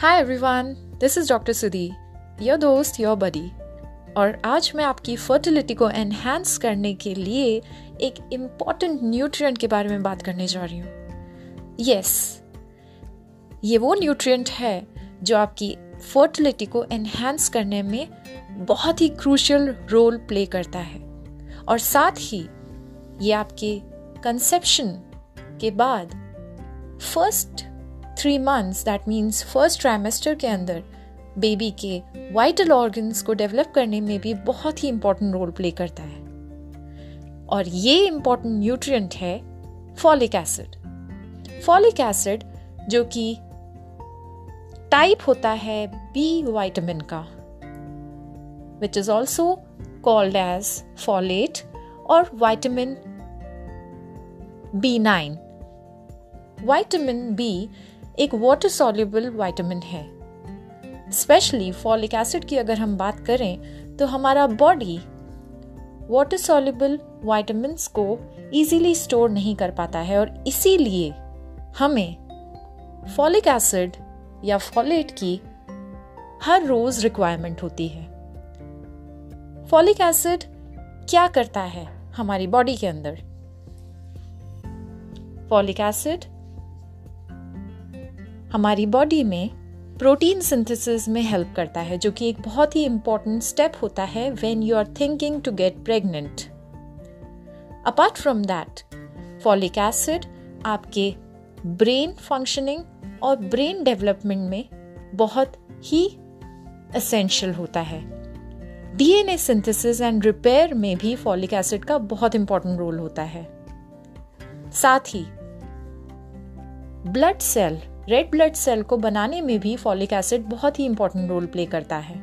Hi everyone this is doctor Sudhi your दोस्त your buddy और आज मैं आपकी फर्टिलिटी को एनहेंस करने के लिए एक इंपॉर्टेंट न्यूट्रिएंट के बारे में बात करने जा रही हूँ। यस yes, ये वो न्यूट्रिएंट है जो आपकी फर्टिलिटी को एनहेंस करने में बहुत ही क्रूशल रोल प्ले करता है। और साथ ही ये आपके कंसेप्शन के बाद first three months that means first trimester के अंदर बेबी के वाइटल ऑर्गन्स को डेवलप करने में भी बहुत ही इंपॉर्टेंट रोल प्ले करता है। और ये इंपॉर्टेंट न्यूट्रिएंट है फॉलिक एसिड फॉलिक एसिड जो कि टाइप होता है बी वाइटामिन का which is also called as folate और vitamin B nine vitamin B एक वाटर सॉल्युबल वाइटामिन है। स्पेशली फॉलिक एसिड की अगर हम बात करें तो हमारा बॉडी वाटर सॉल्युबल वाइटामिन को इजीली स्टोर नहीं कर पाता है और इसीलिए हमें फॉलिक एसिड या फॉलेट की हर रोज रिक्वायरमेंट होती है। फॉलिक एसिड क्या करता है हमारी बॉडी के अंदर? फॉलिक एसिड हमारी बॉडी में प्रोटीन सिंथेसिस में हेल्प करता है, जो कि एक बहुत ही इंपॉर्टेंट स्टेप होता है when you are thinking to get pregnant apart from that folic acid आपके ब्रेन फंक्शनिंग और ब्रेन डेवलपमेंट में बहुत ही असेंशियल होता है। डीएनए सिंथेसिस एंड रिपेयर में भी फॉलिक एसिड का बहुत इंपॉर्टेंट रोल होता है। साथ ही blood cell red blood cell को बनाने में भी फॉलिक एसिड बहुत ही इंपॉर्टेंट रोल प्ले करता है।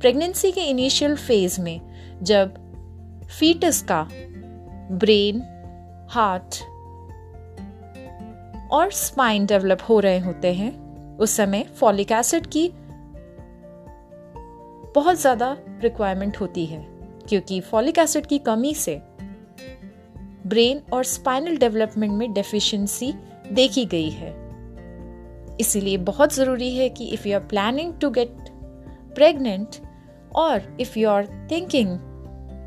प्रेगनेंसी के इनिशियल फ़ेज़ में जब फीटस का ब्रेन हार्ट और स्पाइन डेवलप हो रहे होते हैं, उस समय फॉलिक एसिड की बहुत ज़्यादा रिक्वायरमेंट होती है, क्योंकि फॉलिक एसिड की कमी से ब्रेन और स्पाइनल डेवलपमेंट में डेफिशिएंसी देखी गई है इसीलिए बहुत ज़रूरी है कि if you are planning to get pregnant और if you are thinking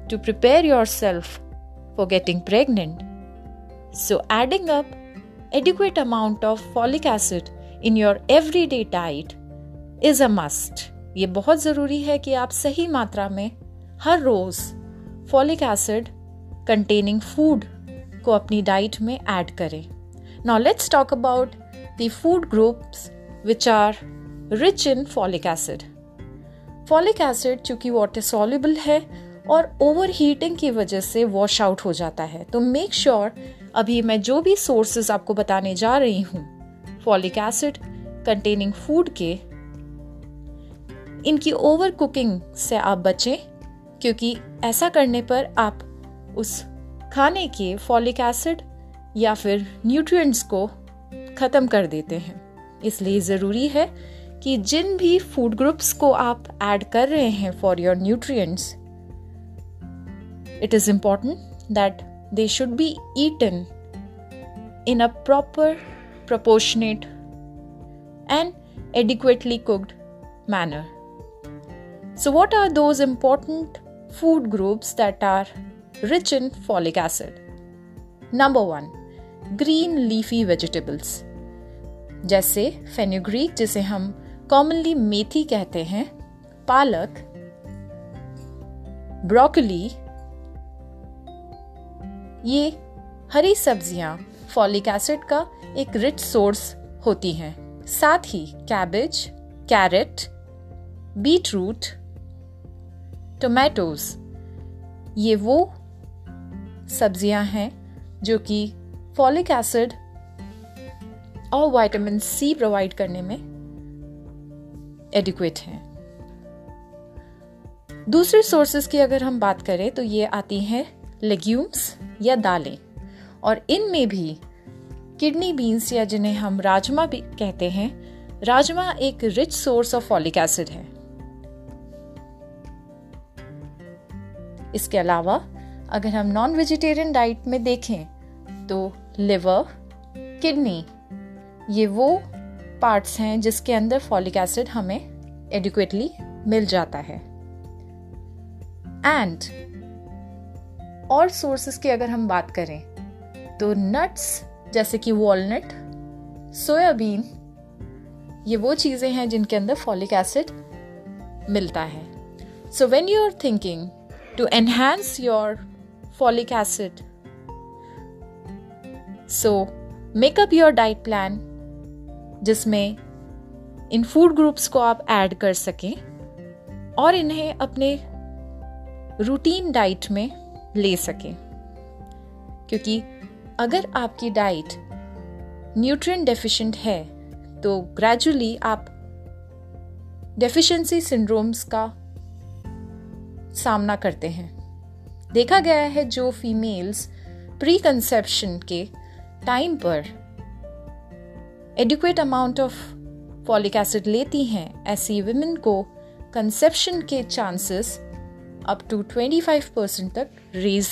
to prepare yourself for getting pregnant so adding up adequate amount of folic acid in your everyday diet is a must. ये बहुत ज़रूरी है कि आप सही मात्रा में हर रोज़ फॉलिक एसिड कंटेनिंग फ़ूड को अपनी डाइट में ऐड करें। Now let's talk about the food groups which are rich in folic acid folic acid चूँकि वाटर सॉल्युबल है और ओवर हीटिंग की वजह से वॉश आउट हो जाता है। तो मेक श्योर sure, अभी मैं जो भी सोर्सेज आपको बताने जा रही हूँ फॉलिक एसिड कंटेनिंग फ़ूड के, इनकी ओवर कुकिंग से आप बचें, क्योंकि ऐसा करने पर आप उस खाने के फॉलिक एसिड या फिर न्यूट्रिएंट्स को ख़त्म कर देते हैं इसलिए ज़रूरी है कि जिन भी फ़ूड ग्रुप्स को आप ऐड कर रहे हैं for your nutrients it is important that they should be eaten in a proper proportionate and adequately cooked manner. So, what are those important food groups that are rich in folic acid. Number one green leafy vegetables जैसे fenugreek जिसे हम commonly मेथी कहते हैं, पालक broccoli ये हरी सब्ज़ियाँ folic acid का एक रिच सोर्स होती हैं साथ ही cabbage carrot beetroot tomatoes ये वो सब्ज़ियाँ हैं, जो कि फॉलिक एसिड और विटामिन सी प्रोवाइड करने में एडिक्वेट हैं। दूसरे सोर्सेस की अगर हम बात करें तो ये आती हैं लेग्यूम्स या दालें। और इनमें भी किडनी बीन्स या जिन्हें हम राजमा भी कहते हैं, राजमा एक rich source of folic acid है। इसके अलावा अगर हम नॉन वेजिटेरियन डाइट में देखें तो लिवर किडनी ये वो पार्ट्स हैं जिसके अंदर फॉलिक एसिड हमें एडिक्वेटली मिल जाता है। एंड और सोर्सेस की अगर हम बात करें तो नट्स जैसे कि वॉलनट सोयाबीन ये वो चीज़ें हैं जिनके अंदर फॉलिक एसिड मिलता है। So when you are thinking to enhance your folic acid so make up your diet plan जिसमें इन फ़ूड ग्रुप्स को आप ऐड कर सकें और इन्हें अपने रूटीन डाइट में ले सकें। क्योंकि अगर आपकी डाइट न्यूट्रिएंट डेफिशिएंट है तो ग्रेजुअली आप डेफिशिएंसी सिंड्रोम्स का सामना करते हैं। देखा गया है जो फीमेल्स प्री कंसेप्शन के टाइम पर adequate amount of folic acid लेती हैं ऐसी वुमेन को कंसेप्शन के चांसेस अप टू 25 परसेंट तक रेज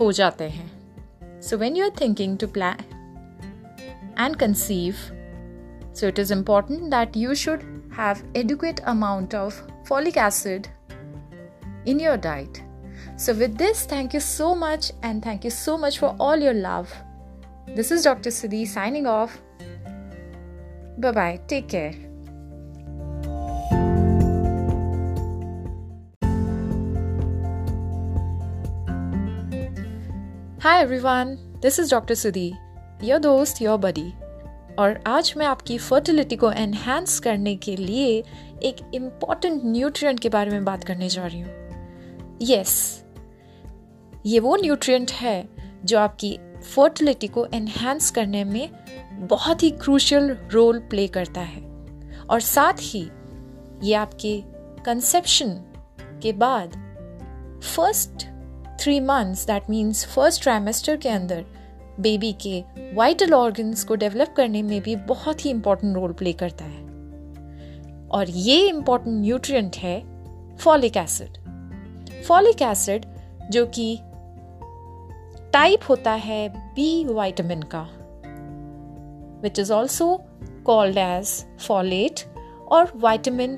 हो जाते हैं so when you are thinking to plan and conceive so it is important that you should have adequate amount of folic acid in your diet. So, with this, thank you so much and thank you so much for all your love. This is Dr. Sudhi signing off. Bye bye. Take care. Hi everyone this is doctor Sudhi your दोस्त your buddy और आज मैं आपकी fertility को enhance करने के लिए एक इंपॉर्टेंट न्यूट्रिएंट के बारे में बात करने जा रही हूँ यस ये वो न्यूट्रिएंट है जो आपकी फर्टिलिटी को एनहेंस करने में बहुत ही क्रूशल रोल प्ले करता है। और साथ ही ये आपके कंसेप्शन के बाद first three months that means first trimester के अंदर बेबी के वाइटल ऑर्गन्स को डेवलप करने में भी बहुत ही इंपॉर्टेंट रोल प्ले करता है। और ये इंपॉर्टेंट न्यूट्रिएंट है फॉलिक एसिड फॉलिक एसिड जो कि टाइप होता है बी वाइटामिन का which is also called as folate और vitamin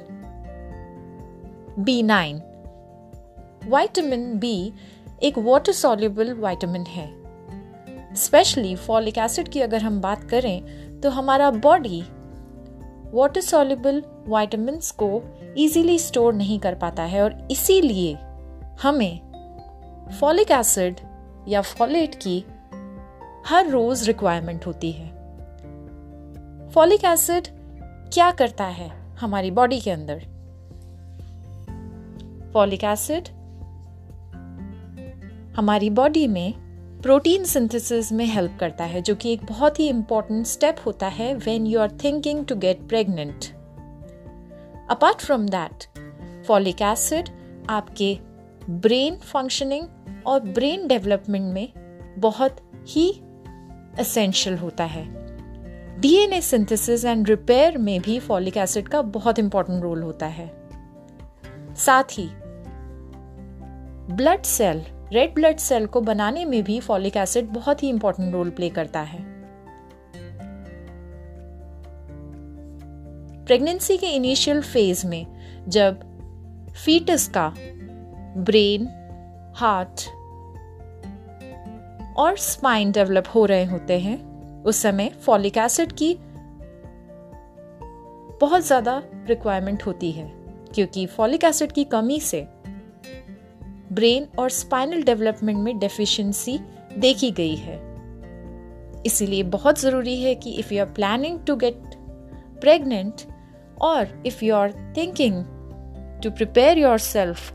B nine vitamin B एक वाटर सॉल्यूबल वाइटामिन है. स्पेशली फॉलिक एसिड की अगर हम बात करें तो हमारा बॉडी वाटर सॉल्यूबल वाइटामिन को इजीली स्टोर नहीं कर पाता है और इसीलिए हमें फॉलिक एसिड या फॉलेट की हर रोज रिक्वायरमेंट होती है। फॉलिक एसिड क्या करता है हमारी बॉडी के अंदर? फॉलिक एसिड हमारी बॉडी में प्रोटीन सिंथेसिस में हेल्प करता है, जो कि एक बहुत ही इंपॉर्टेंट स्टेप होता है when you are thinking to get pregnant apart from that folic acid आपके ब्रेन फंक्शनिंग और ब्रेन डेवलपमेंट में बहुत ही असेंशियल होता है। डीएनए सिंथेसिस एंड रिपेयर में भी फॉलिक एसिड का बहुत इंपॉर्टेंट रोल होता है। साथ ही blood cell red blood cell को बनाने में भी फॉलिक एसिड बहुत ही इंपॉर्टेंट रोल प्ले करता है। प्रेगनेंसी के इनिशियल फ़ेज़ में जब फीटस का ब्रेन, हार्ट और स्पाइन डेवलप हो रहे होते हैं उस समय फॉलिक एसिड की बहुत ज़्यादा रिक्वायरमेंट होती है, क्योंकि फॉलिक एसिड की कमी से ब्रेन और स्पाइनल डेवलपमेंट में डेफिशिएंसी देखी गई है। इसीलिए बहुत ज़रूरी है कि if you are planning to get pregnant और if you are thinking to prepare yourself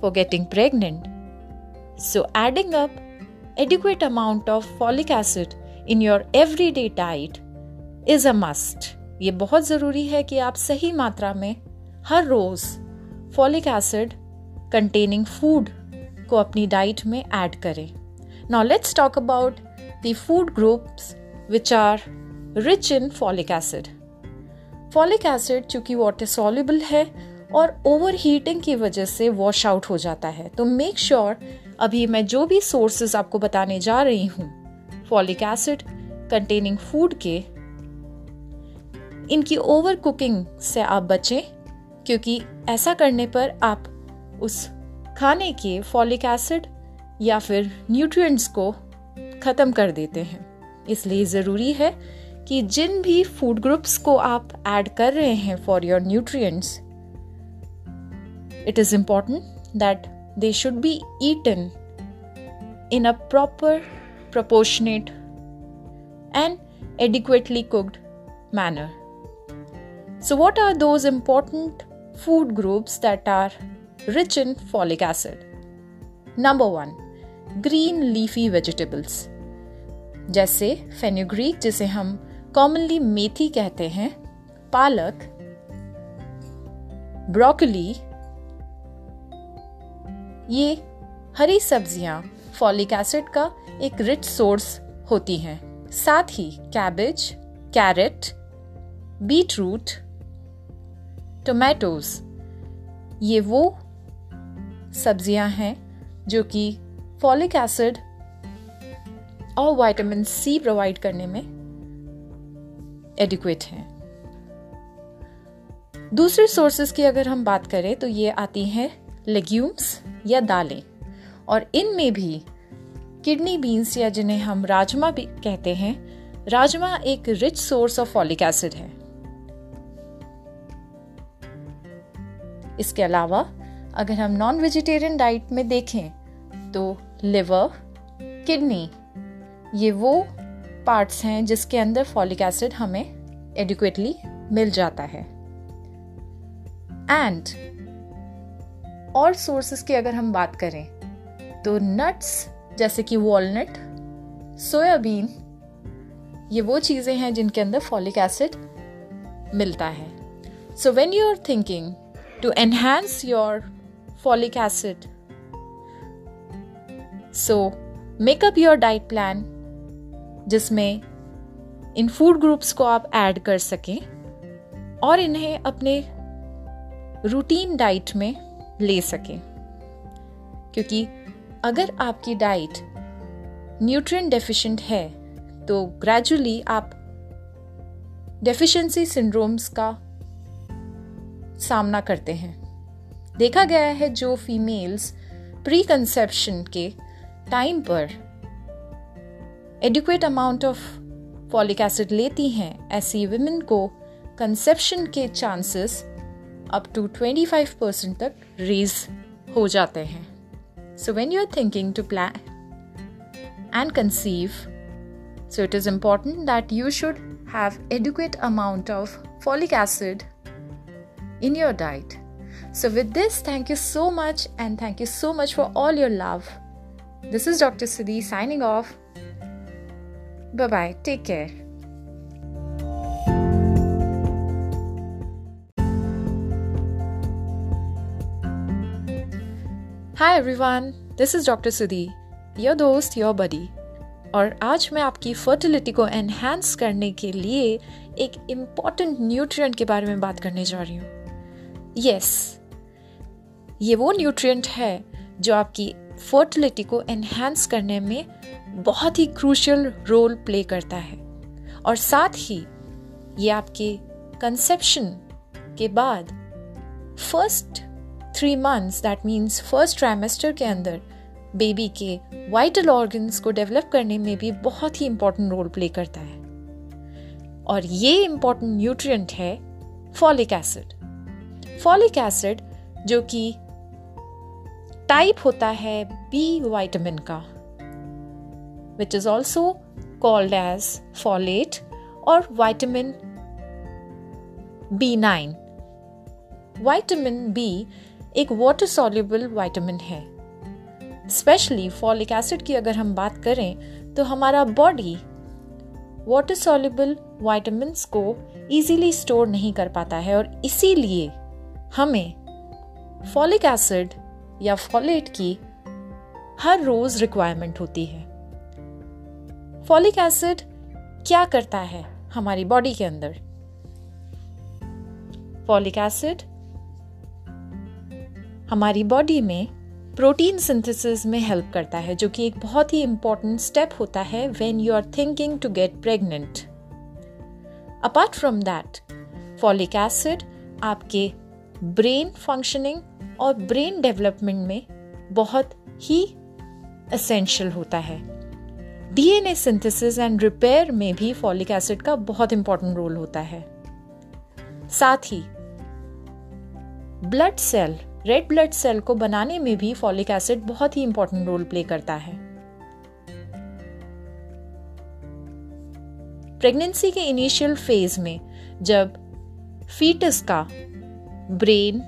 for getting pregnant so adding up adequate amount of folic acid in your everyday diet is a must. ये बहुत ज़रूरी है कि आप सही मात्रा में हर रोज़ फॉलिक एसिड कंटेनिंग फ़ूड को अपनी डाइट में ऐड करें. Now let's talk about the food groups which are rich in folic acid folic acid चूँकि वाटर सॉल्युबल है और ओवर हीटिंग की वजह से वॉश आउट हो जाता है। तो मेक श्योर sure, अभी मैं जो भी सोर्सेज आपको बताने जा रही हूँ फॉलिक एसिड कंटेनिंग फ़ूड के इनकी ओवर कुकिंग से आप बचें क्योंकि ऐसा करने पर आप उस खाने के फॉलिक एसिड या फिर न्यूट्रिएंट्स को ख़त्म कर देते हैं। इसलिए ज़रूरी है कि जिन भी फ़ूड ग्रुप्स को आप ऐड कर रहे हैं for your nutrients It is important that they should be eaten in a proper proportionate and adequately cooked manner. So, what are those important food groups that are rich in folic acid? Number one, green leafy vegetables. जैसे fenugreek जिसे हम commonly मेथी कहते हैं पालक broccoli ये हरी सब्ज़ियाँ folic acid का एक रिच सोर्स होती हैं। साथ ही cabbage carrot beetroot tomatoes ये वो सब्ज़ियाँ हैं जो कि फॉलिक एसिड और विटामिन सी प्रोवाइड करने में एडिक्वेट हैं। दूसरे सोर्सेज की अगर हम बात करें तो ये आती हैं लेग्यूम्स या दालें। और इनमें भी किडनी बीन्स या जिन्हें हम राजमा भी कहते हैं, राजमा एक rich source of folic acid है। इसके अलावा, अगर हम नॉन वेजिटेरियन डाइट में देखें तो लिवर किडनी ये वो पार्ट्स हैं जिसके अंदर फॉलिक एसिड हमें एडिक्वेटली मिल जाता है। एंड और सोर्सेस की अगर हम बात करें तो नट्स जैसे कि वॉलनट सोयाबीन ये वो चीज़ें हैं जिनके अंदर फॉलिक एसिड मिलता है। So when you are thinking to enhance your folic acid so make up your diet plan जिसमें इन फ़ूड ग्रुप्स को आप ऐड कर सकें और इन्हें अपने रूटीन डाइट में ले सकें। क्योंकि अगर आपकी डाइट न्यूट्रिएंट डेफिशिएंट है तो ग्रेजुअली आप डेफिशिएंसी सिंड्रोम्स का सामना करते हैं। देखा गया है जो फीमेल्स प्री कंसेप्शन के टाइम पर adequate amount of folic acid लेती हैं, ऐसी वुमेन को कंसेप्शन के चांसेस अप टू 25 परसेंट तक रेज हो जाते हैं So, when you're thinking to plan and conceive, so it is important that you should have adequate amount of folic acid in your diet. So, with this, thank you so much and thank you so much for all your love. This is Dr. Siddhi signing off. Bye bye. Take care. Hi everyone this is doctor Sudhi your दोस्त your buddy और आज मैं आपकी fertility को enhance करने के लिए एक इंपॉर्टेंट न्यूट्रिएंट के बारे में बात करने जा रही हूँ। यस yes, ये वो न्यूट्रिएंट है जो आपकी फर्टिलिटी को एनहेंस करने में बहुत ही क्रूशियल रोल प्ले करता है। और साथ ही ये आपके कंसेप्शन के बाद first three months that means first trimester के अंदर बेबी के वाइटल ऑर्गन्स को डेवलप करने में भी बहुत ही इंपॉर्टेंट रोल प्ले करता है। और ये इंपॉर्टेंट न्यूट्रिएंट है फॉलिक एसिड फॉलिक एसिड जो कि टाइप होता है बी वाइटामिन का which is also called as folate और vitamin B nine vitamin B एक वाटर सॉल्युबल वाइटामिन है। स्पेशली फॉलिक एसिड की अगर हम बात करें तो हमारा बॉडी वाटर सॉल्यूबल वाइटामिन को इजीली स्टोर नहीं कर पाता है और इसीलिए हमें फॉलिक एसिड या फॉलेट की हर रोज रिक्वायरमेंट होती है। फॉलिक एसिड क्या करता है हमारी बॉडी के अंदर? फॉलिक एसिड हमारी बॉडी में प्रोटीन सिंथेसिस में हेल्प करता है, जो कि एक बहुत ही इंपॉर्टेंट स्टेप होता है when you are thinking to get pregnant apart from that folic acid आपके ब्रेन फंक्शनिंग और ब्रेन डेवलपमेंट में बहुत ही असेंशियल होता है। डीएनए सिंथेसिस एंड रिपेयर में भी फॉलिक एसिड का बहुत इंपॉर्टेंट रोल होता है। साथ ही blood cell red blood cell को बनाने में भी फॉलिक एसिड बहुत ही इंपॉर्टेंट रोल प्ले करता है। प्रेगनेंसी के इनिशियल फ़ेज़ में जब फीटस का ब्रेन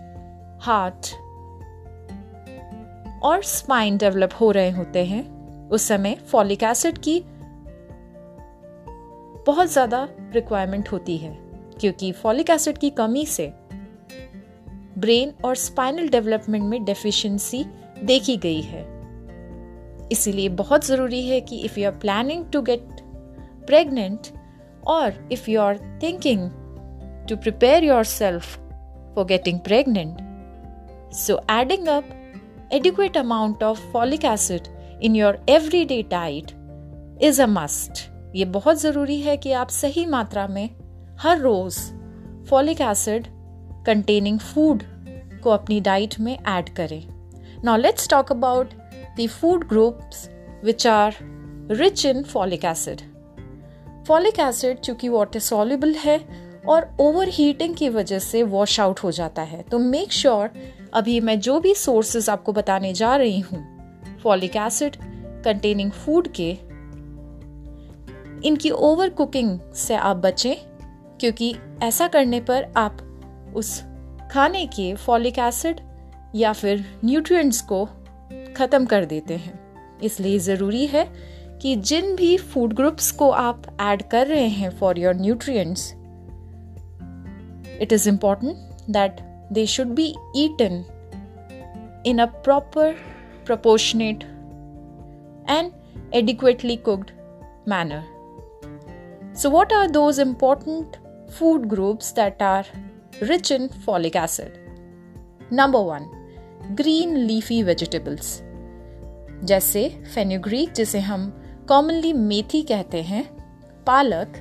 हार्ट और स्पाइन डेवलप हो रहे होते हैं, उस समय फॉलिक एसिड की बहुत ज़्यादा रिक्वायरमेंट होती है, क्योंकि फॉलिक एसिड की कमी से ब्रेन और स्पाइनल डेवलपमेंट में डेफिशिएंसी देखी गई है इसीलिए बहुत ज़रूरी है कि if you are planning to get pregnant और if you are thinking to prepare yourself for getting pregnant so adding up adequate amount of folic acid in your everyday diet is a must. ये बहुत ज़रूरी है कि आप सही मात्रा में हर रोज़ फॉलिक एसिड कंटेनिंग फ़ूड को अपनी डाइट में ऐड करें। Now let's talk about the food groups which are rich in folic acid folic acid चूँकि वाटर सॉल्युबल है और ओवर हीटिंग की वजह से वॉश आउट हो जाता है। तो मेक श्योर sure अभी मैं जो भी सोर्सेज आपको बताने जा रही हूँ फॉलिक एसिड कंटेनिंग फ़ूड के, इनकी ओवर कुकिंग से आप बचें, क्योंकि ऐसा करने पर आप उस खाने के फॉलिक एसिड या फिर न्यूट्रिएंट्स को ख़त्म कर देते हैं। इसलिए ज़रूरी है कि जिन भी फ़ूड ग्रुप्स को आप ऐड कर रहे हैं for your nutrients it is important that they should be eaten in a proper proportionate and adequately cooked manner so what are those important food groups that are rich in folic acid? Number one, green leafy vegetables. जैसे fenugreek जिसे हम commonly मेथी कहते हैं पालक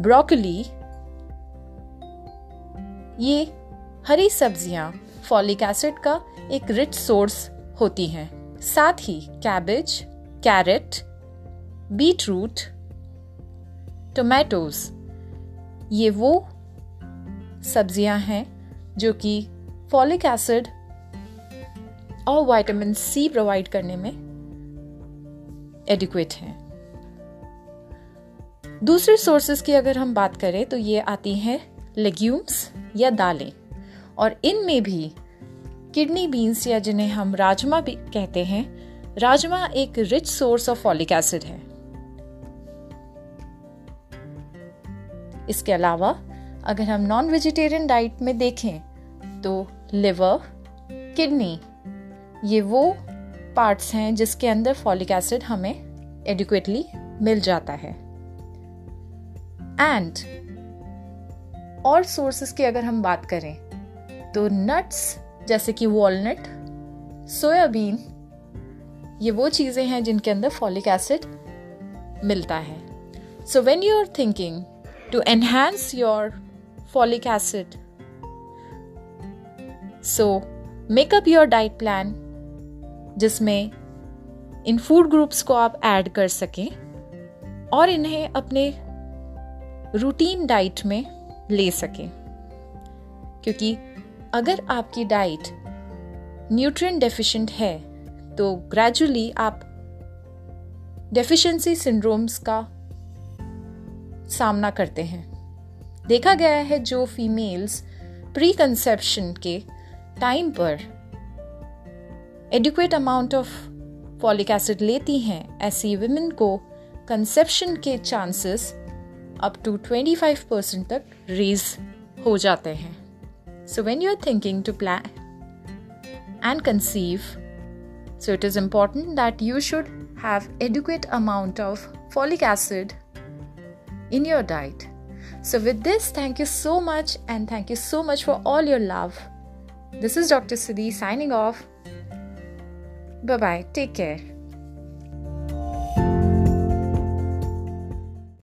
broccoli ये हरी सब्ज़ियाँ folic acid का एक रिच सोर्स होती हैं साथ ही cabbage carrot beetroot tomatoes ये वो सब्ज़ियाँ हैं, जो कि फॉलिक एसिड और विटामिन सी प्रोवाइड करने में एडिक्वेट हैं। दूसरे सोर्सेज की अगर हम बात करें तो ये आती हैं लेग्यूम्स या दालें। और इनमें भी किडनी बीन्स या जिन्हें हम राजमा भी कहते हैं, राजमा एक rich source of folic acid है। इसके अलावा अगर हम नॉन वेजिटेरियन डाइट में देखें तो लिवर किडनी ये वो पार्ट्स हैं जिसके अंदर फॉलिक एसिड हमें एडिक्वेटली मिल जाता है। एंड और सोर्सेस की अगर हम बात करें तो नट्स जैसे कि वॉलनट सोयाबीन ये वो चीज़ें हैं जिनके अंदर फॉलिक एसिड मिलता है। So when you are thinking to enhance your folic acid so make up your diet plan जिसमें इन फ़ूड ग्रुप्स को आप ऐड कर सकें और इन्हें अपने रूटीन डाइट में ले सकें। क्योंकि अगर आपकी डाइट न्यूट्रिएंट डेफिशिएंट है तो ग्रेजुअली आप डेफिशिएंसी सिंड्रोम्स का सामना करते हैं। देखा गया है जो फीमेल्स प्री कंसेप्शन के टाइम पर adequate amount of folic acid लेती हैं। ऐसी वुमेन को कंसेप्शन के चांसेस अप टू 25 परसेंट तक रेज हो जाते हैं। So when you are thinking to plan and conceive so it is important that you should have adequate amount of folic acid in your diet. So, with this, thank you so much and thank you so much for all your love. This is Dr. Sudhi signing off. Bye bye. Take care.